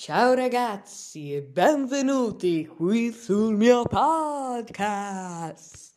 Ciao ragazzi e benvenuti qui sul mio podcast.